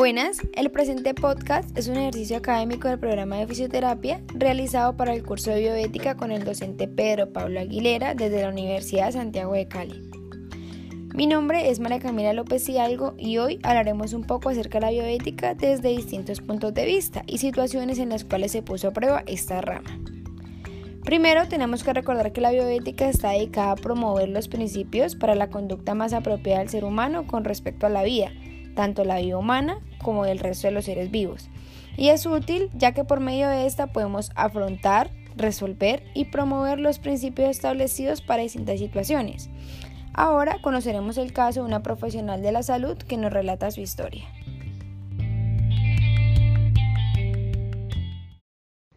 Buenas, el presente podcast es un ejercicio académico del programa de fisioterapia realizado para el curso de bioética con el docente Pedro Pablo Aguilera desde la Universidad de Santiago de Cali. Mi nombre es María Camila López Hidalgo y hoy hablaremos un poco acerca de la bioética desde distintos puntos de vista y situaciones en las cuales se puso a prueba esta rama. Primero, tenemos que recordar que la bioética está dedicada a promover los principios para la conducta más apropiada del ser humano con respecto a la vida, tanto la vida humana como del resto de los seres vivos. Y es útil ya que por medio de esta podemos afrontar, resolver y promover los principios establecidos para distintas situaciones. Ahora conoceremos el caso de una profesional de la salud que nos relata su historia.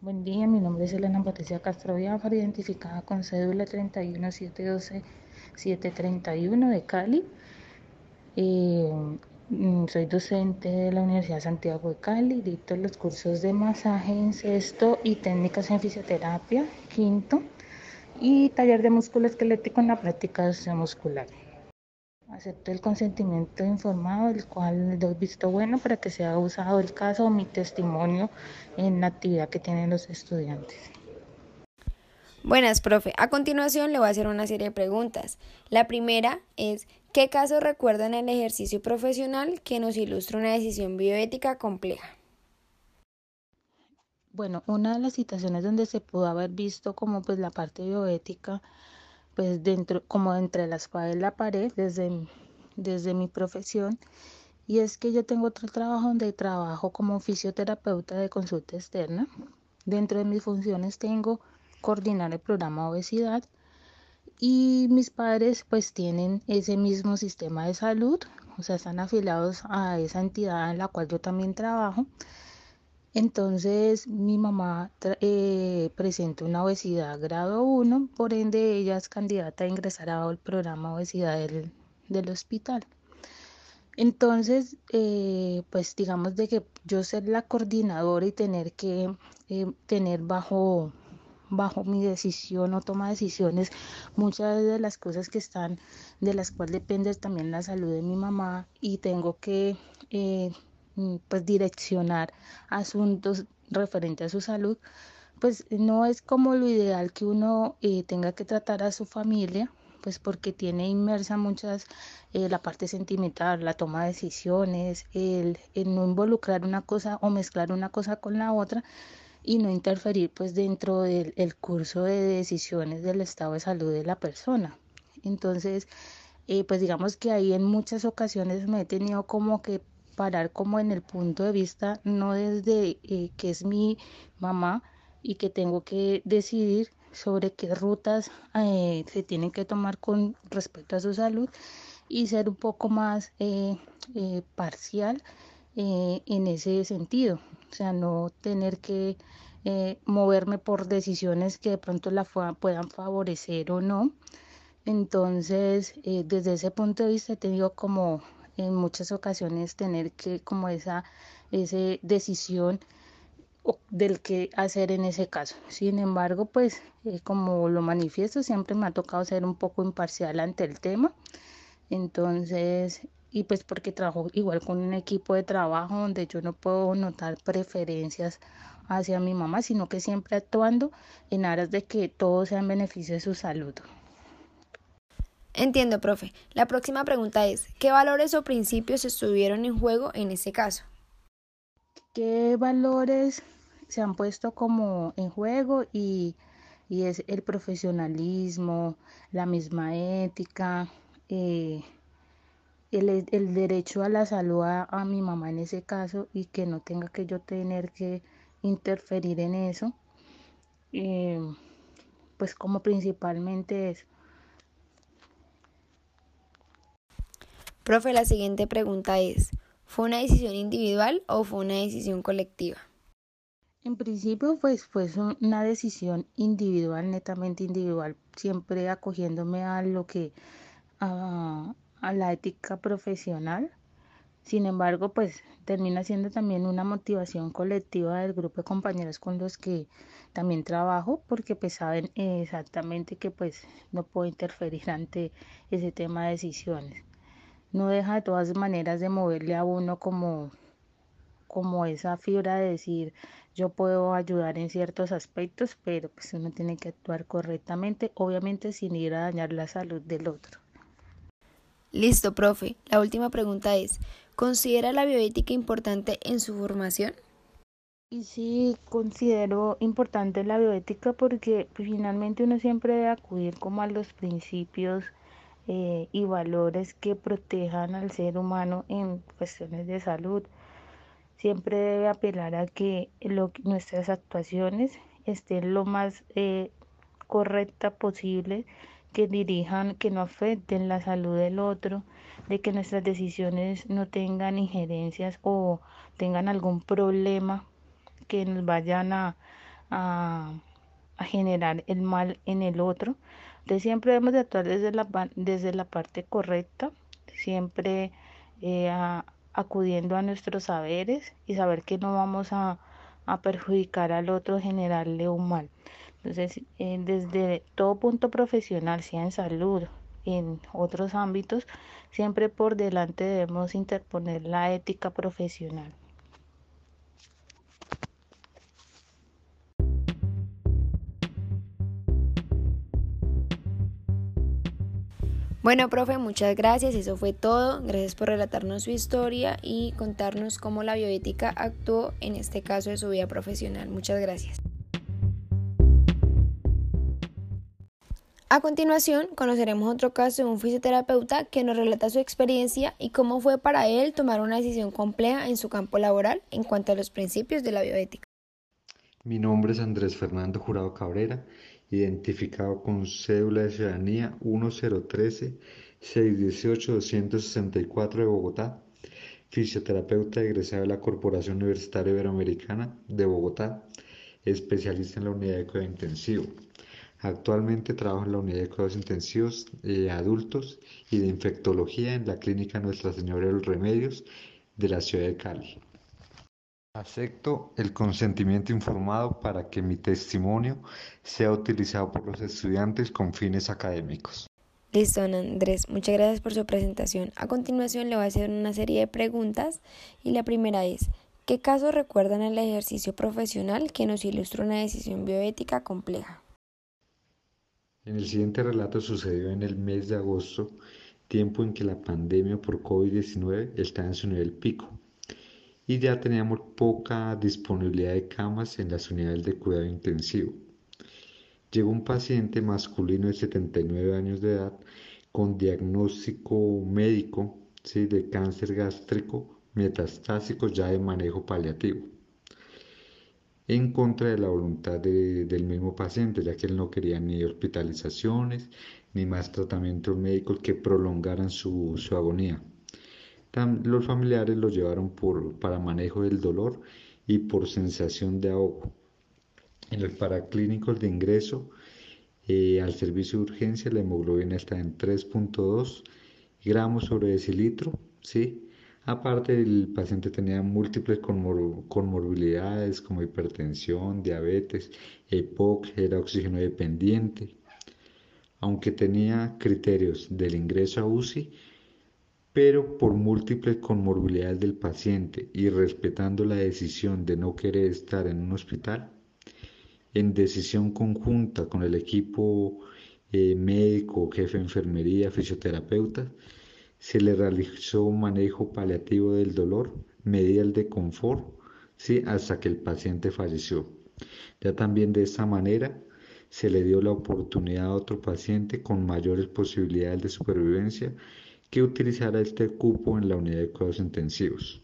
Buen día, mi nombre es Elena Patricia Castro Biafar, identificada con cédula 31712-731 de Cali. Eh, soy docente de la Universidad de Santiago de Cali, dicto los cursos de masaje en sexto y técnicas en fisioterapia, quinto, y taller de músculo esquelético en la práctica muscular. Acepto el consentimiento informado, el cual doy visto bueno para que sea usado el caso o mi testimonio en la actividad que tienen los estudiantes. Buenas, profe. A continuación le voy a hacer una serie de preguntas. La primera es, ¿Qué caso recuerda en el ejercicio profesional que nos ilustra una decisión bioética compleja? Bueno, una de las situaciones donde se pudo haber visto como pues la parte bioética, pues dentro, como entre la espada la pared, desde, desde mi profesión, y es que yo tengo otro trabajo donde trabajo como fisioterapeuta de consulta externa. Dentro de mis funciones tengo coordinar el programa obesidad, y mis padres pues tienen ese mismo sistema de salud, o sea, están afiliados a esa entidad en la cual yo también trabajo. Entonces mi mamá eh, presenta una obesidad grado 1, por ende ella es candidata a ingresar al programa obesidad del, del hospital. Entonces, eh, pues digamos de que yo ser la coordinadora y tener que eh, tener bajo bajo mi decisión o toma decisiones muchas de las cosas que están de las cuales depende también la salud de mi mamá y tengo que eh, pues direccionar asuntos referentes a su salud pues no es como lo ideal que uno eh, tenga que tratar a su familia pues porque tiene inmersa muchas eh, la parte sentimental, la toma de decisiones, el, el, no involucrar una cosa o mezclar una cosa con la otra, y no interferir pues dentro del curso de decisiones del estado de salud de la persona. Entonces, eh, pues digamos que ahí en muchas ocasiones me he tenido como que parar como en el punto de vista, no desde eh, que es mi mamá y que tengo que decidir sobre qué rutas eh, se tienen que tomar con respecto a su salud y ser un poco más parcial en ese sentido o sea, no tener que eh, moverme por decisiones que de pronto la puedan favorecer o no. Entonces, eh, desde ese punto de vista he tenido como en muchas ocasiones tener que como esa, decisión del que hacer en ese caso. Sin embargo, pues eh, como lo manifiesto, siempre me ha tocado ser un poco imparcial ante el tema. Entonces, y pues porque trabajo igual con un equipo de trabajo donde yo no puedo notar preferencias hacia mi mamá, sino que siempre actuando en aras de que todo sea en beneficio de su salud. Entiendo, profe. La próxima pregunta es, ¿qué valores o principios estuvieron en juego en ese caso? ¿Qué valores se han puesto como en juego y, y es el profesionalismo, la misma ética, eh, el, derecho a la salud a, mi mamá en ese caso y que no tenga que yo tener que interferir en eso, eh, pues como principalmente eso. Profe, la siguiente pregunta es, ¿fue una decisión individual o fue una decisión colectiva? En principio, pues fue una decisión individual, netamente individual, siempre acogiéndome a lo que, a la ética profesional. Sin embargo, pues termina siendo también una motivación colectiva del grupo de compañeros con los que también trabajo, porque pues saben exactamente que pues no puedo interferir ante ese tema de decisiones. No deja de todas maneras de moverle a uno como como esa fibra de decir yo puedo ayudar en ciertos aspectos, pero pues uno tiene que actuar correctamente, obviamente sin ir a dañar la salud del otro. Listo, profe. La última pregunta es, ¿considera la bioética importante en su formación? Y sí, considero importante la bioética porque pues, finalmente uno siempre debe acudir como a los principios eh, y valores que protejan al ser humano en cuestiones de salud. Siempre debe apelar a que nuestras actuaciones estén lo más eh, correcta posible que dirijan, que no afecten la salud del otro, de que nuestras decisiones no tengan injerencias o tengan algún problema que nos vayan a, a, generar el mal en el otro. Entonces siempre debemos de actuar desde la, desde la parte correcta, siempre eh, acudiendo a nuestros saberes y saber que no vamos a, a perjudicar al otro, generarle un mal. Entonces, eh, desde todo punto profesional, sea en salud, en otros ámbitos, siempre por delante debemos interponer la ética profesional. Bueno, profe, muchas gracias. Eso fue todo. Gracias por relatarnos su historia y contarnos cómo la bioética actuó en este caso de su vida profesional. Muchas gracias. A continuación, conoceremos otro caso de un fisioterapeuta que nos relata su experiencia y cómo fue para él tomar una decisión compleja en su campo laboral en cuanto a los principios de la bioética. Mi nombre es Andrés Fernando Jurado Cabrera, identificado con cédula de ciudadanía 1013-618-264 de Bogotá, fisioterapeuta egresado de la Corporación Universitaria Iberoamericana de Bogotá, especialista en la unidad de cuidado intensivo. Actualmente trabajo en la unidad de cuidados intensivos de adultos y de infectología en la clínica Nuestra Señora de los Remedios de la ciudad de Cali. Acepto el consentimiento informado para que mi testimonio sea utilizado por los estudiantes con fines académicos. Listo, Andrés. Muchas gracias por su presentación. A continuación le voy a hacer una serie de preguntas y la primera es, ¿qué casos recuerdan el ejercicio profesional que nos ilustra una decisión bioética compleja? En el siguiente relato sucedió en el mes de agosto, tiempo en que la pandemia por COVID-19 estaba en su nivel pico y ya teníamos poca disponibilidad de camas en las unidades de cuidado intensivo. Llegó un paciente masculino de 79 años de edad con diagnóstico médico de cáncer gástrico metastásico ya de manejo paliativo en contra de la voluntad del mismo paciente, ya que él no quería ni hospitalizaciones ni más tratamientos médicos que prolongaran su, agonía. los familiares lo llevaron por, para manejo del dolor y por sensación de ahogo. En los paraclínicos de ingreso eh, al servicio de urgencia la hemoglobina está en 3.2 gramos sobre decilitro, ¿sí? Aparte, el paciente tenía múltiples comorbilidades como hipertensión, diabetes, EPOC, era oxígeno dependiente. Aunque tenía criterios del ingreso a UCI, pero por múltiples comorbilidades del paciente y respetando la decisión de no querer estar en un hospital, en decisión conjunta con el equipo eh, médico, jefe de enfermería, fisioterapeuta, se le realizó un manejo paliativo del dolor, medidas de confort, ¿sí? hasta que el paciente falleció. Ya también de esta manera se le dio la oportunidad a otro paciente con mayores posibilidades de supervivencia que utilizara este cupo en la unidad de cuidados intensivos.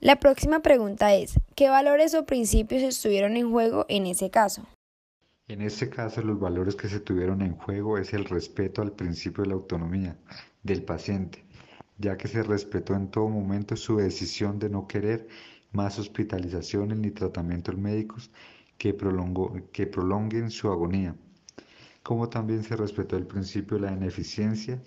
La próxima pregunta es, ¿qué valores o principios estuvieron en juego en ese caso? En este caso, los valores que se tuvieron en juego es el respeto al principio de la autonomía, del paciente, ya que se respetó en todo momento su decisión de no querer más hospitalizaciones ni tratamientos médicos que, que prolonguen su agonía, como también se respetó el principio de la ineficiencia,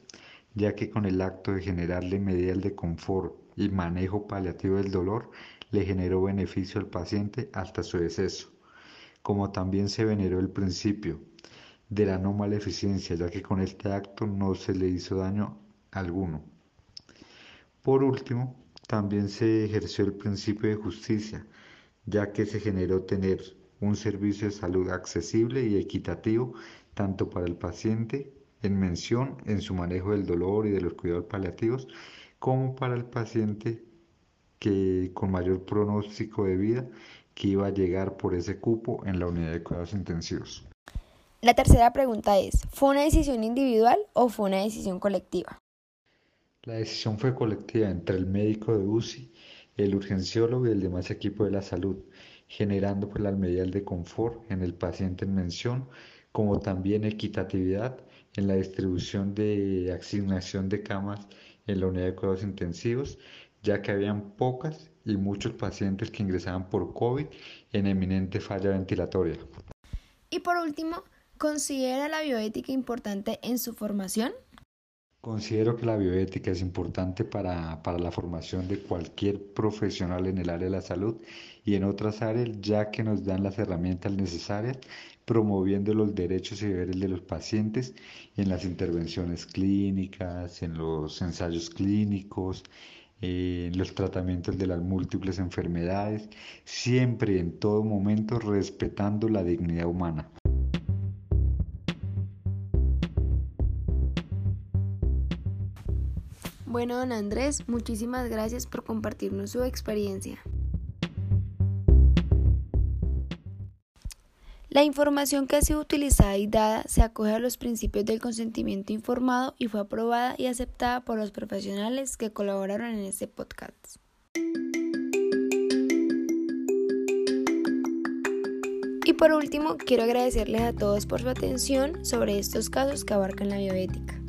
ya que con el acto de generarle medidas de confort y manejo paliativo del dolor, le generó beneficio al paciente hasta su deceso, como también se veneró el principio de la no maleficencia, ya que con este acto no se le hizo daño alguno. Por último, también se ejerció el principio de justicia, ya que se generó tener un servicio de salud accesible y equitativo tanto para el paciente en mención en su manejo del dolor y de los cuidados paliativos, como para el paciente que con mayor pronóstico de vida que iba a llegar por ese cupo en la unidad de cuidados intensivos. La tercera pregunta es, ¿fue una decisión individual o fue una decisión colectiva? La decisión fue colectiva entre el médico de UCI, el urgenciólogo y el demás equipo de la salud, generando pues las medidas de confort en el paciente en mención, como también equitatividad en la distribución de asignación de camas en la unidad de cuidados intensivos, ya que habían pocas y muchos pacientes que ingresaban por COVID en eminente falla ventilatoria. Y por último, ¿considera la bioética importante en su formación? Considero que la bioética es importante para, para, la formación de cualquier profesional en el área de la salud y en otras áreas, ya que nos dan las herramientas necesarias, promoviendo los derechos y deberes de los pacientes en las intervenciones clínicas, en los ensayos clínicos, en los tratamientos de las múltiples enfermedades, siempre en todo momento respetando la dignidad humana. Bueno, don Andrés, muchísimas gracias por compartirnos su experiencia. La información que ha sido utilizada y dada se acoge a los principios del consentimiento informado y fue aprobada y aceptada por los profesionales que colaboraron en este podcast. Y por último, quiero agradecerles a todos por su atención sobre estos casos que abarcan la bioética.